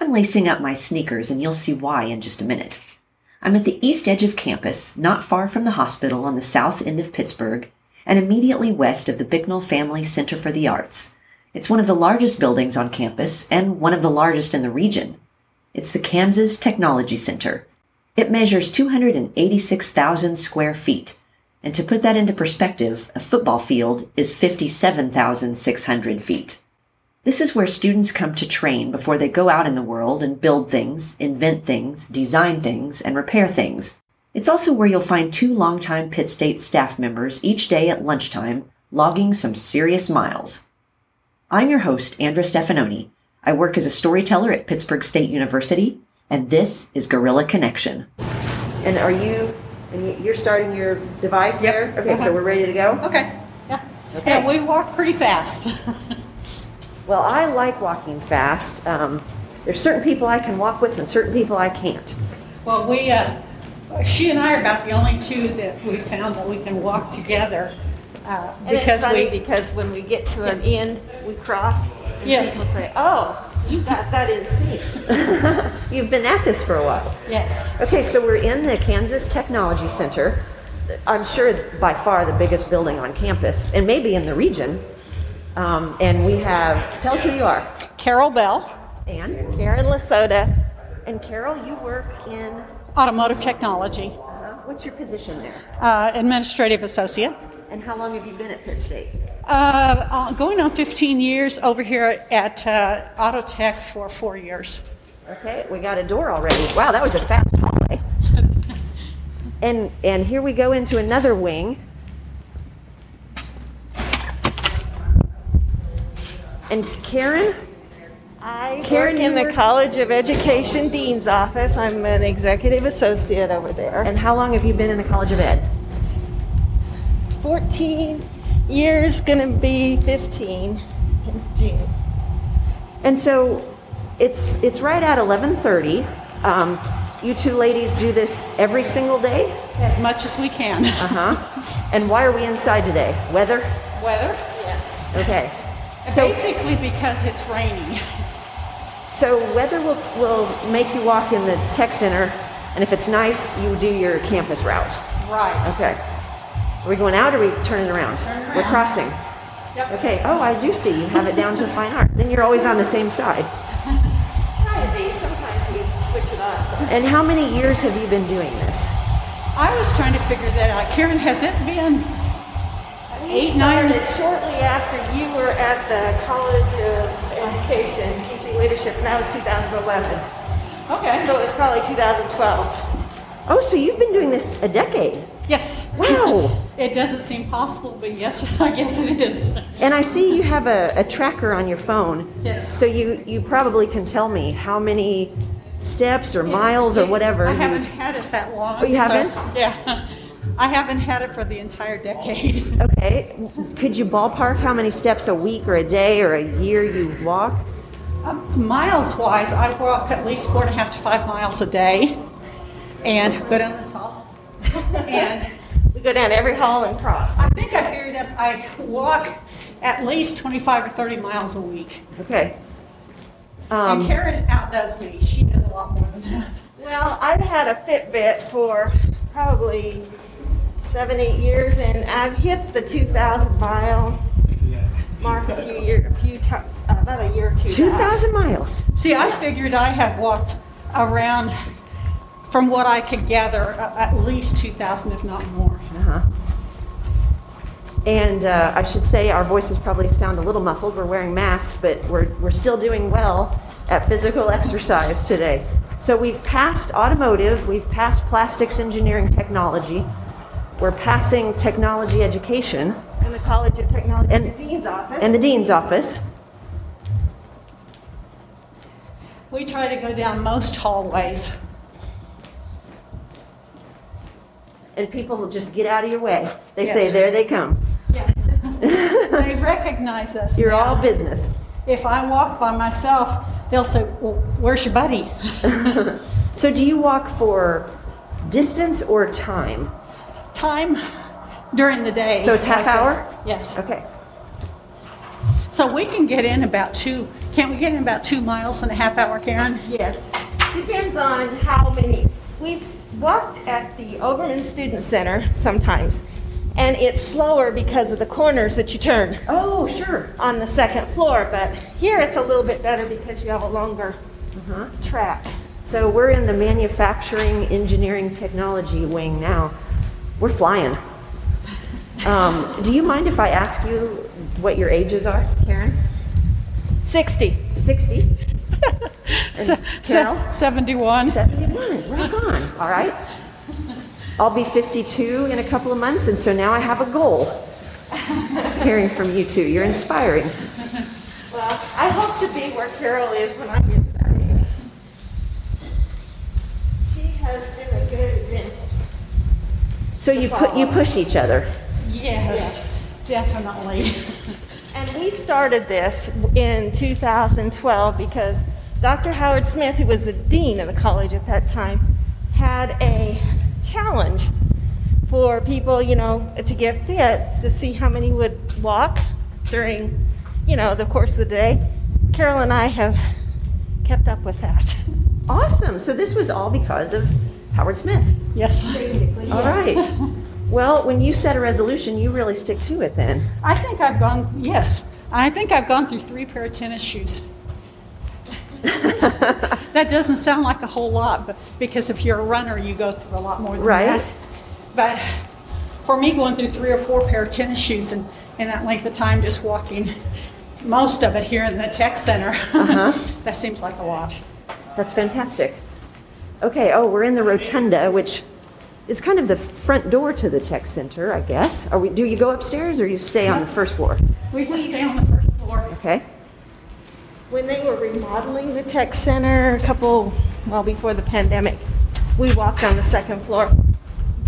I'm lacing up my sneakers, and you'll see why in just a minute. I'm at the east edge of campus, not far from the hospital on the south end of Pittsburg, and immediately west of the Bicknell Family Center for the Arts. It's one of the largest buildings on campus and one of the largest in the region. It's the Kansas Technology Center. It measures 286,000 square feet. And to put that into perspective, a football field is 57,600 feet. This is where students come to train before they go out in the world and build things, invent things, design things, and repair things. It's also where you'll find two longtime Pitt State staff members each day at lunchtime logging some serious miles. I'm your host, Andra Stefanoni. I work as a storyteller at Pittsburg State University, and this is Gorilla Connection. And are you, and you're starting your device Yep. there? Okay, so Uh-huh. we're ready to go? Okay. Yeah. Okay. Yeah, we walk pretty fast. Well, I like walking fast. Um, there's certain people I can walk with and certain people I can't. well, we, uh, she and I are about the only two that we found that we can walk together. Uh, And because it's funny we, because when we get to an end, we cross. And Yes. People say, "Oh, you got that in sync." You've been at this for a while. yes. Okay, so we're in the Kansas Technology Center. I'm sure by far the biggest building on campus and maybe in the region. Um, and we have, tell us who you are. Carol Bell, Ann. Karen Lasoda, And Carol, you work in, Automotive Technology, uh, what's your position there? uh, Administrative Associate. And how long have you been at Pitt State? Uh, uh, going on 15 years over here at uh, Autotech for four years. Okay, we got a door already. Wow, that was a fast hallway. And, and here we go into another wing. And Karen, I Karen, work in the College of Education Dean's office. I'm an executive associate over there. and how long have you been in the College of Ed? 14 years, gonna be 15 in June. And so it's it's right at 11:30. Um, you two ladies do this every single day, As much as we can. uh huh. and why are we inside today? Weather. Weather? Yes. Okay. So Basically because it's raining. so weather will will make you walk in the tech center, and if it's nice, you do your campus route. Right. Okay. Are we going out or are we turning around? Turning We're crossing. Yep. Okay. Oh, I do see. You have it down to a fine art. Then you're always on the same side. Try to be. Sometimes we switch it up. And how many years have you been doing this? I was trying to figure that out. Karen, has it been We Eight, nine- started shortly after you were at the College of Education teaching leadership, and that was 2011. Okay. So it was probably 2012. Oh, so you've been doing this a decade. yes. Wow. It doesn't seem possible, but yes, I guess it is. And I see you have a, a tracker on your phone. Yes. So you, you probably can tell me how many steps or miles or whatever. I you- haven't had it that long. Oh, you so- haven't? Yeah. I haven't had it for the entire decade. Okay. Could you ballpark how many steps a week or a day or a year you walk? Um, miles wise, I walk at least four and a half to five miles a day and go down this hall. And We go down every hall and cross. I think I figured out I walk at least 25 or 30 miles a week. Okay. And Um, Karen outdoes me. She does a lot more than that. Well, I've had a Fitbit for probably seven, eight years, and I've hit the 2,000 mile mark a few years, a few times, about a year or two. 2,000 miles. See, I figured I had walked around, from what I could gather, a- at least 2,000, if not more. Uh-huh. And uh, I should say our voices probably sound a little muffled. We're wearing masks, but we're, we're still doing well at physical exercise today. So we've passed automotive, we've passed plastics engineering technology, we're passing technology education In the College of Technology, And- the Dean's office. and the dean's office. We try to go down most hallways. And people will just get out of your way. They say, there they come. Yes. they recognize us. You're now. all business. If I walk by myself, they'll say, Well, where's your buddy? So do you walk for distance or time? Time during the day. So it's half like this. hour? Yes. Okay. So we can get in about two Can't we get in about two miles in a half hour, Karen? Yes. Depends on how many. We've walked at the Overman Student Center sometimes, and it's slower because of the corners that you turn Oh, sure. on the second floor. But here it's a little bit better because you have a longer Uh-huh. track. So we're in the manufacturing engineering technology wing now. We're flying. Um, do you mind if I ask you what your ages are, Karen? 60. 60? Se- se- Carol? 71. 71. Rock on. All right. I'll be 52 in a couple of months, and so now I have a goal. Hearing from you two, you're inspiring. Well, I hope to be where Carol is when I get to that age. She has been a good example. So you put you push each other. Yes, definitely. And we started this in 2012 because Dr. Howard Smith, who was the dean of the college at that time, had a challenge for people, you know, to get fit to see how many would walk during, you know, the course of the day. Carol and I have kept up with that. Awesome. So this was all because of Howard Smith. Yes. Basically, All right. Well, when you set a resolution, you really stick to it then. I think I've gone, yes, I think I've gone through three pair of tennis shoes. that doesn't sound like a whole lot, but because if you're a runner, you go through a lot more than Right. that. But for me, going through three or four pair of tennis shoes and in that length of time, just walking most of it here in the tech center, Uh-huh. that seems like a lot. That's fantastic. Okay, oh, we're in the rotunda, which is kind of the front door to the tech center, I guess. Are we, do you go upstairs or you stay on the first floor? We just stay on the first floor. Okay. when they were remodeling the tech center a couple, well, before the pandemic, we walked on the second floor.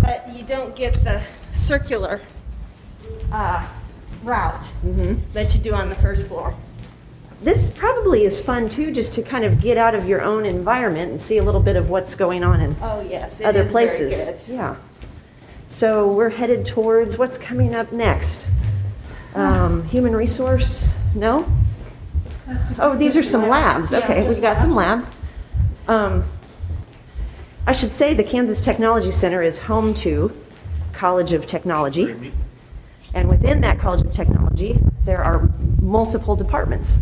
But you don't get the circular uh, route that you do on the first floor. This probably is fun too, just to kind of get out of your own environment and see a little bit of what's going on in Oh, yes. it other is very places. good. Yeah. So we're headed towards what's coming up next. Um, human resource? No? Oh, these are some labs. Okay, we've got some labs. Um, I should say the Kansas Technology Center is home to College of Technology. And within that College of Technology, there are multiple departments.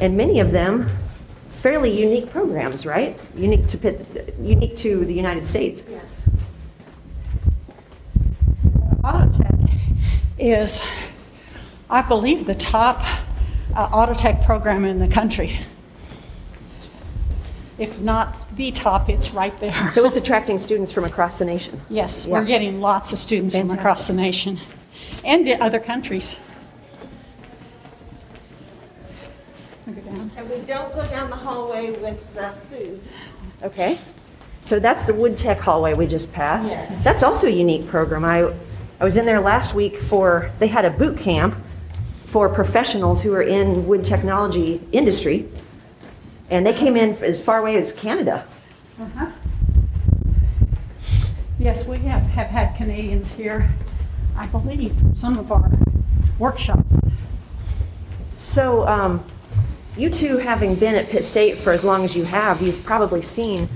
And many of them fairly unique programs, right? Unique to Pitt, unique to the United States. Yes. Autotech is, I believe, the top uh, Autotech program in the country. If not the top, it's right there. So it's attracting students from across the nation. Yes, Yeah. we're getting lots of students from across the nation and other countries. And we don't go down the hallway with the food. Okay. So that's the Wood Tech hallway we just passed. Yes. That's also a unique program. I, I was in there last week for, they had a boot camp for professionals who are in wood technology industry. And they came in as far away as Canada. Uh-huh. Yes, we have, have had Canadians here, I believe, for some of our workshops. So, um, you two having been at Pitt State for as long as you have, you've probably seen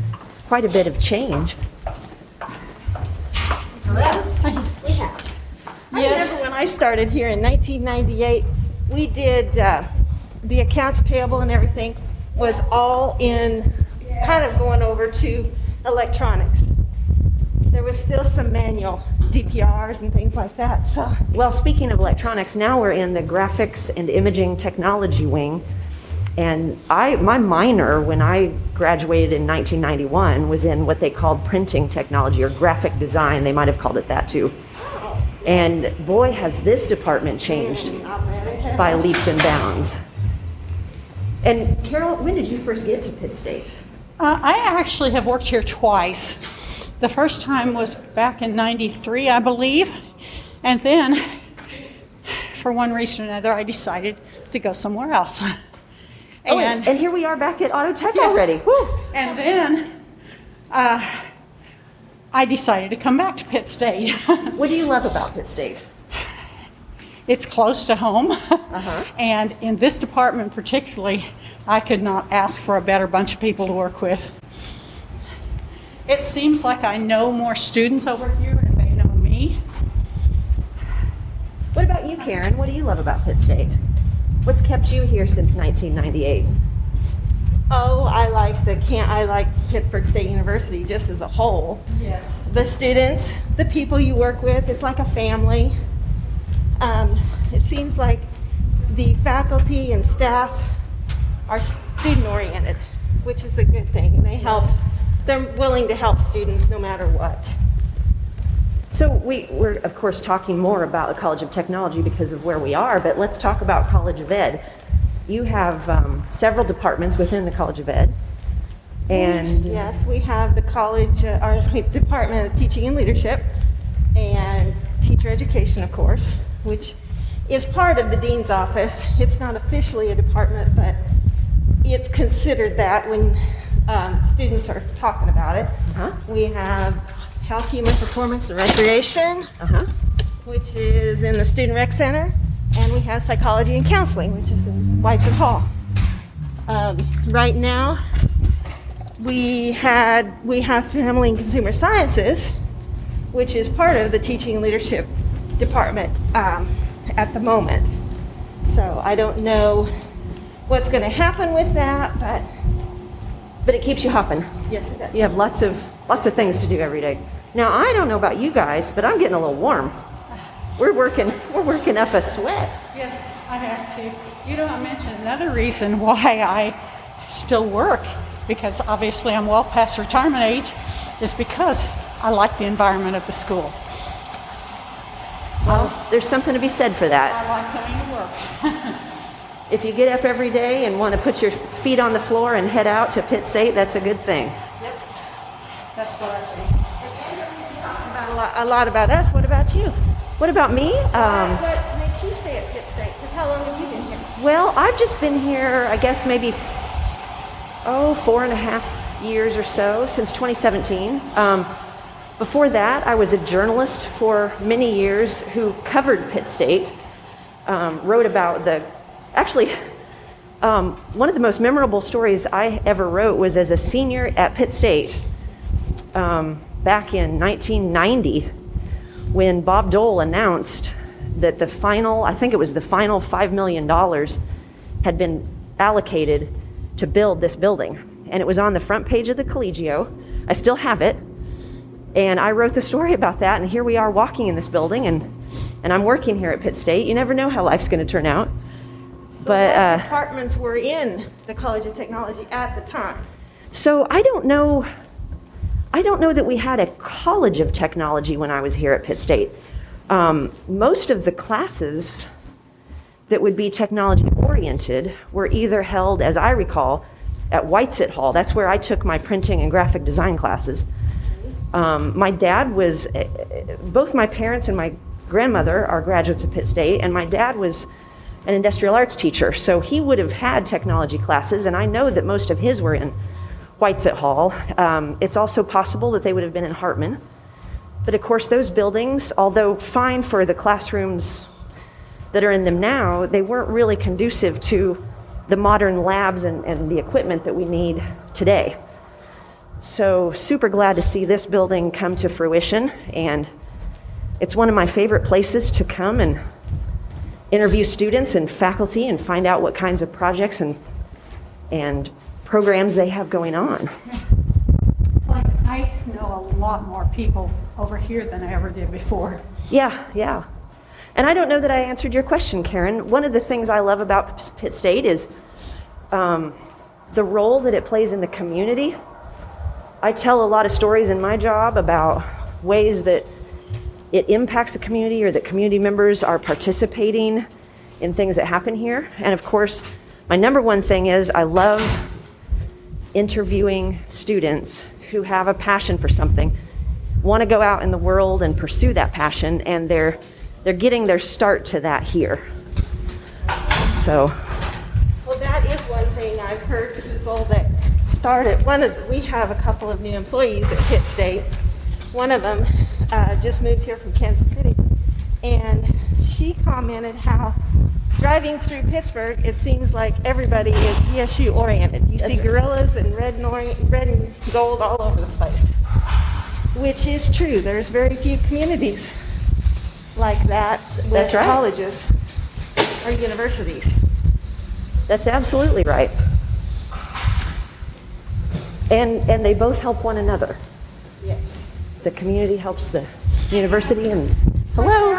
quite a bit of change. Yes, we have. I Yes. remember when I started here in 1998, we did uh, the accounts payable and everything was all in kind of going over to electronics. There was still some manual DPRs and things like that. So Well, speaking of electronics, now we're in the graphics and imaging technology wing. And I, my minor when I graduated in 1991 was in what they called printing technology or graphic design. They might have called it that too. And boy, has this department changed by leaps and bounds. And Carol, when did you first get to Pitt State? Uh, I actually have worked here twice. The first time was back in 93, I believe. And then, for one reason or another, I decided to go somewhere else. Oh, and, and here we are back at Auto Tech already. Whew. And then uh, I decided to come back to Pitt State. What do you love about Pitt State? it's close to home. and in this department particularly, I could not ask for a better bunch of people to work with. It seems like I know more students over here and they know me. What about you, Karen? What do you love about Pitt State? What's kept you here since 1998? Oh, I like the can I like Pittsburg State University just as a whole. Yes. The students, the people you work with, it's like a family. Um, it seems like the faculty and staff are student oriented, which is a good thing. They help. They're willing to help students no matter what. So we, we're of course talking more about the College of Technology because of where we are, but let's talk about College of Ed. You have um, several departments within the College of Ed, and Yes, we have the college, uh, our Department of Teaching and Leadership, and teacher education, of course, which is part of the dean's office. It's not officially a department, but it's considered that when um, students are talking about it. Uh-huh. We have health, human performance, and recreation, uh-huh. which is in the student rec center, and we have psychology and counseling, which is in Whitesitt Hall. Um, right now, we had we have family and consumer sciences, which is part of the teaching and leadership department um, at the moment. So I don't know what's going to happen with that, but but it keeps you hopping. yes, it does. You have lots of lots of things to do every day. Now I don't know about you guys, but I'm getting a little warm. We're working we're working up a sweat. Yes, I have to. You know, I mentioned another reason why I still work, because obviously I'm well past retirement age, is because I like the environment of the school. Well, there's something to be said for that. I like coming to work. If you get up every day and want to put your feet on the floor and head out to Pitt State, that's a good thing. Yep, that's what I think. Lot, a lot about us. What about you? What about me? Um, what makes you stay at Pitt State? Because how long have you been here? well, I've just been here, I guess maybe oh four and a half years or so since 2017. Um, before that, I was a journalist for many years who covered Pitt State, um, wrote about the actually. Um, one of the most memorable stories I ever wrote was as a senior at Pitt State um, back in 1990 when Bob Dole announced that the final, I think it was the final $5 million, had been allocated to build this building. And it was on the front page of the Collegio. I still have it. And I wrote the story about that. And here we are walking in this building, and, and I'm working here at Pitt State. You never know how life's going to turn out. So But, what uh, departments were in the College of Technology at the time? So I don't know. I don't know that we had a college of technology when I was here at Pitt State. Um, most of the classes that would be technology oriented were either held, as I recall, at Whitesitt Hall. That's where I took my printing and graphic design classes. Um, my dad was, eh, eh, both my parents and my grandmother are graduates of Pitt State, and my dad was an industrial arts teacher, so he would have had technology classes, and I know that most of his were in Whitesitt Hall. Um, it's also possible that they would have been in Hartman. But of course, those buildings, although fine for the classrooms that are in them now, they weren't really conducive to the modern labs and, and the equipment that we need today. So, super glad to see this building come to fruition, and it's one of my favorite places to come and interview students and faculty and find out what kinds of projects and, and programs they have going on. It's like I know a lot more people over here than I ever did before. Yeah, yeah. And I don't know that I answered your question, Karen. One of the things I love about Pitt State is um, the role that it plays in the community. I tell a lot of stories in my job about ways that it impacts the community or that community members are participating in things that happen here. And of course, my number one thing is I love interviewing students who have a passion for something, want to go out in the world and pursue that passion, and they're they're getting their start to that here. So, Well, that is one thing I've heard people that started. One of we have a couple of new employees at Pitt State. One of them uh, just moved here from Kansas City, and she commented how driving through Pittsburg, it seems like everybody is PSU oriented. You see gorillas and red and orange, red and gold all over the place, which is true. There's very few communities like that with That's right. colleges or universities. That's absolutely right. And, and they both help one another. Yes. The community helps the university, and hello,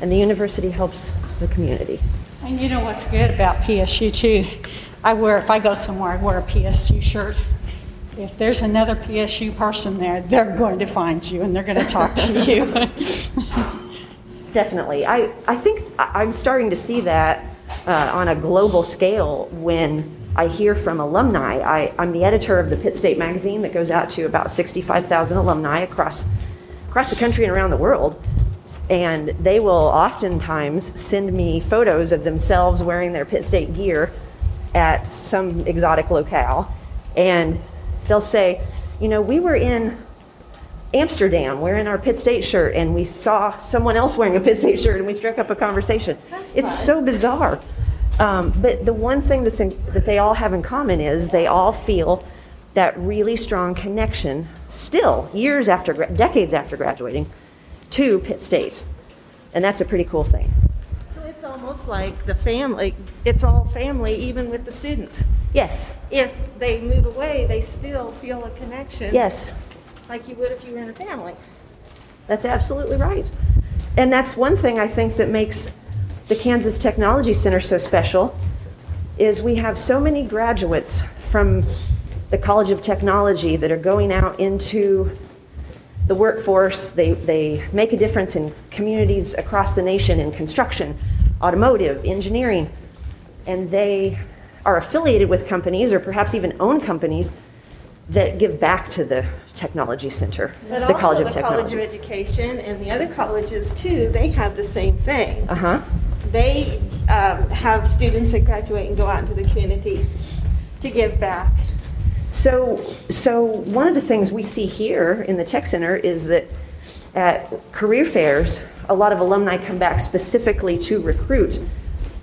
and the university helps the community. And you know what's good about PSU too? I wear, if I go somewhere, I wear a PSU shirt. If there's another PSU person there, they're going to find you and they're going to talk to you. Definitely. I, I think I'm starting to see that uh, on a global scale when I hear from alumni. I, I'm the editor of the Pitt State Magazine that goes out to about 65,000 alumni across, across the country and around the world. And they will oftentimes send me photos of themselves wearing their Pitt State gear at some exotic locale. And they'll say, you know, we were in Amsterdam wearing our Pitt State shirt, and we saw someone else wearing a Pitt State shirt, and we struck up a conversation. That's it's fun. so bizarre. Um, but the one thing that's in, that they all have in common is they all feel that really strong connection, still years after, decades after graduating, to Pitt State, and that's a pretty cool thing. So it's almost like the family, it's all family, even with the students. Yes, If they move away, they still feel a connection. yes, Like you would if you were in a family. That's absolutely right. And that's one thing I think that makes the Kansas Technology Center so special is we have so many graduates from the College of Technology that are going out into the workforce. They, they make a difference in communities across the nation in construction, automotive, engineering, and they are affiliated with companies or perhaps even own companies that give back to the Technology Center, But the College also of the College of Technology. Education and the other colleges too, they have the same thing. Uh huh. They um, have students that graduate and go out into the community to give back. So, so one of the things we see here in the Tech Center is that at career fairs, a lot of alumni come back specifically to recruit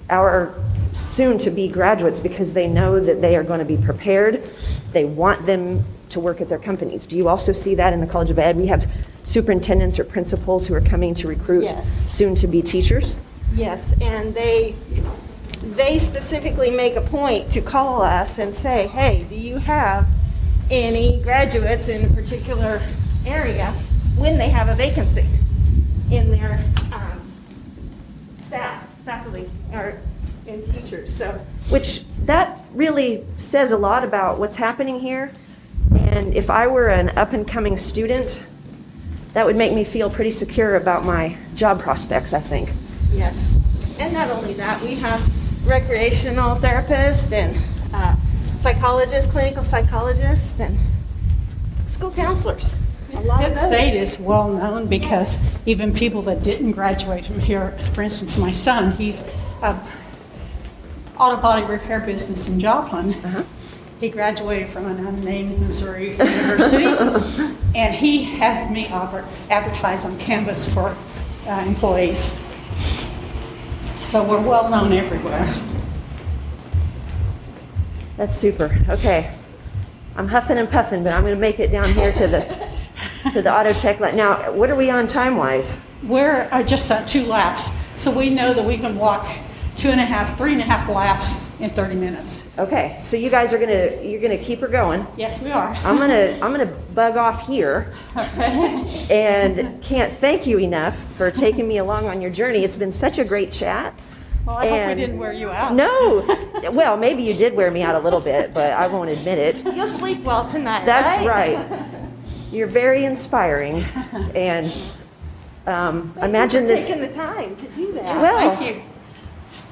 our soon-to-be graduates because they know that they are going to be prepared. They want them to work at their companies. Do you also see that in the College of Ed? We have superintendents or principals who are coming to recruit Yes. soon-to-be teachers. Yes, and they, they specifically make a point to call us and say, hey, do you have any graduates in a particular area when they have a vacancy in their um, staff, faculty, or in teachers, so. which that really says a lot about what's happening here. And if I were an up and coming student, that would make me feel pretty secure about my job prospects, I think. Yes. And not only that, we have recreational therapists and uh, psychologists, clinical psychologists, and school counselors. A lot of those. State is well known because even people that didn't graduate from here, for instance, my son, he's a auto body repair business in Joplin. He graduated from an unnamed Missouri university, and he has me advertise on Canvas for uh, employees. So we're well known everywhere. That's super. Okay. I'm huffing and puffing, but I'm going to make it down here to the to the auto tech. li- Now, what are we on time wise? We're uh, just uh, two laps, so we know that we can walk two and a half, three and a half laps in 30 minutes. Okay, so you guys are gonna you're gonna keep her going. Yes, we are. I'm gonna I'm gonna bug off here, and can't thank you enough for taking me along on your journey. It's been such a great chat. Well, I hope we didn't wear you out. No, well maybe you did wear me out a little bit, but I won't admit it. You'll sleep well tonight, That's right? right. You're very inspiring, and um, imagine this. taking the time to do that. Yes, Well- thank you.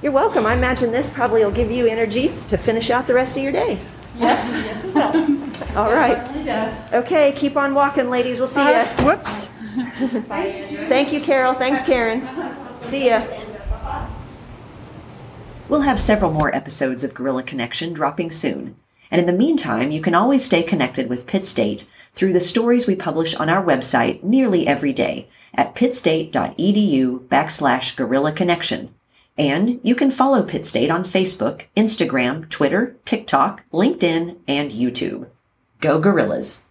You're welcome. I imagine this probably will give you energy to finish out the rest of your day. Yes, Yes, it will. All right. certainly does. Okay, keep on walking, ladies. We'll see you. Uh, whoops. Thank you, Carol. Thanks, Karen. See ya. We'll have several more episodes of Gorilla Connection dropping soon. And in the meantime, you can always stay connected with Pitt State through the stories we publish on our website nearly every day at pittstate.edu backslash gorilla connection. And you can follow Pitt State on Facebook, Instagram, Twitter, TikTok, LinkedIn, and YouTube. Go Gorillas!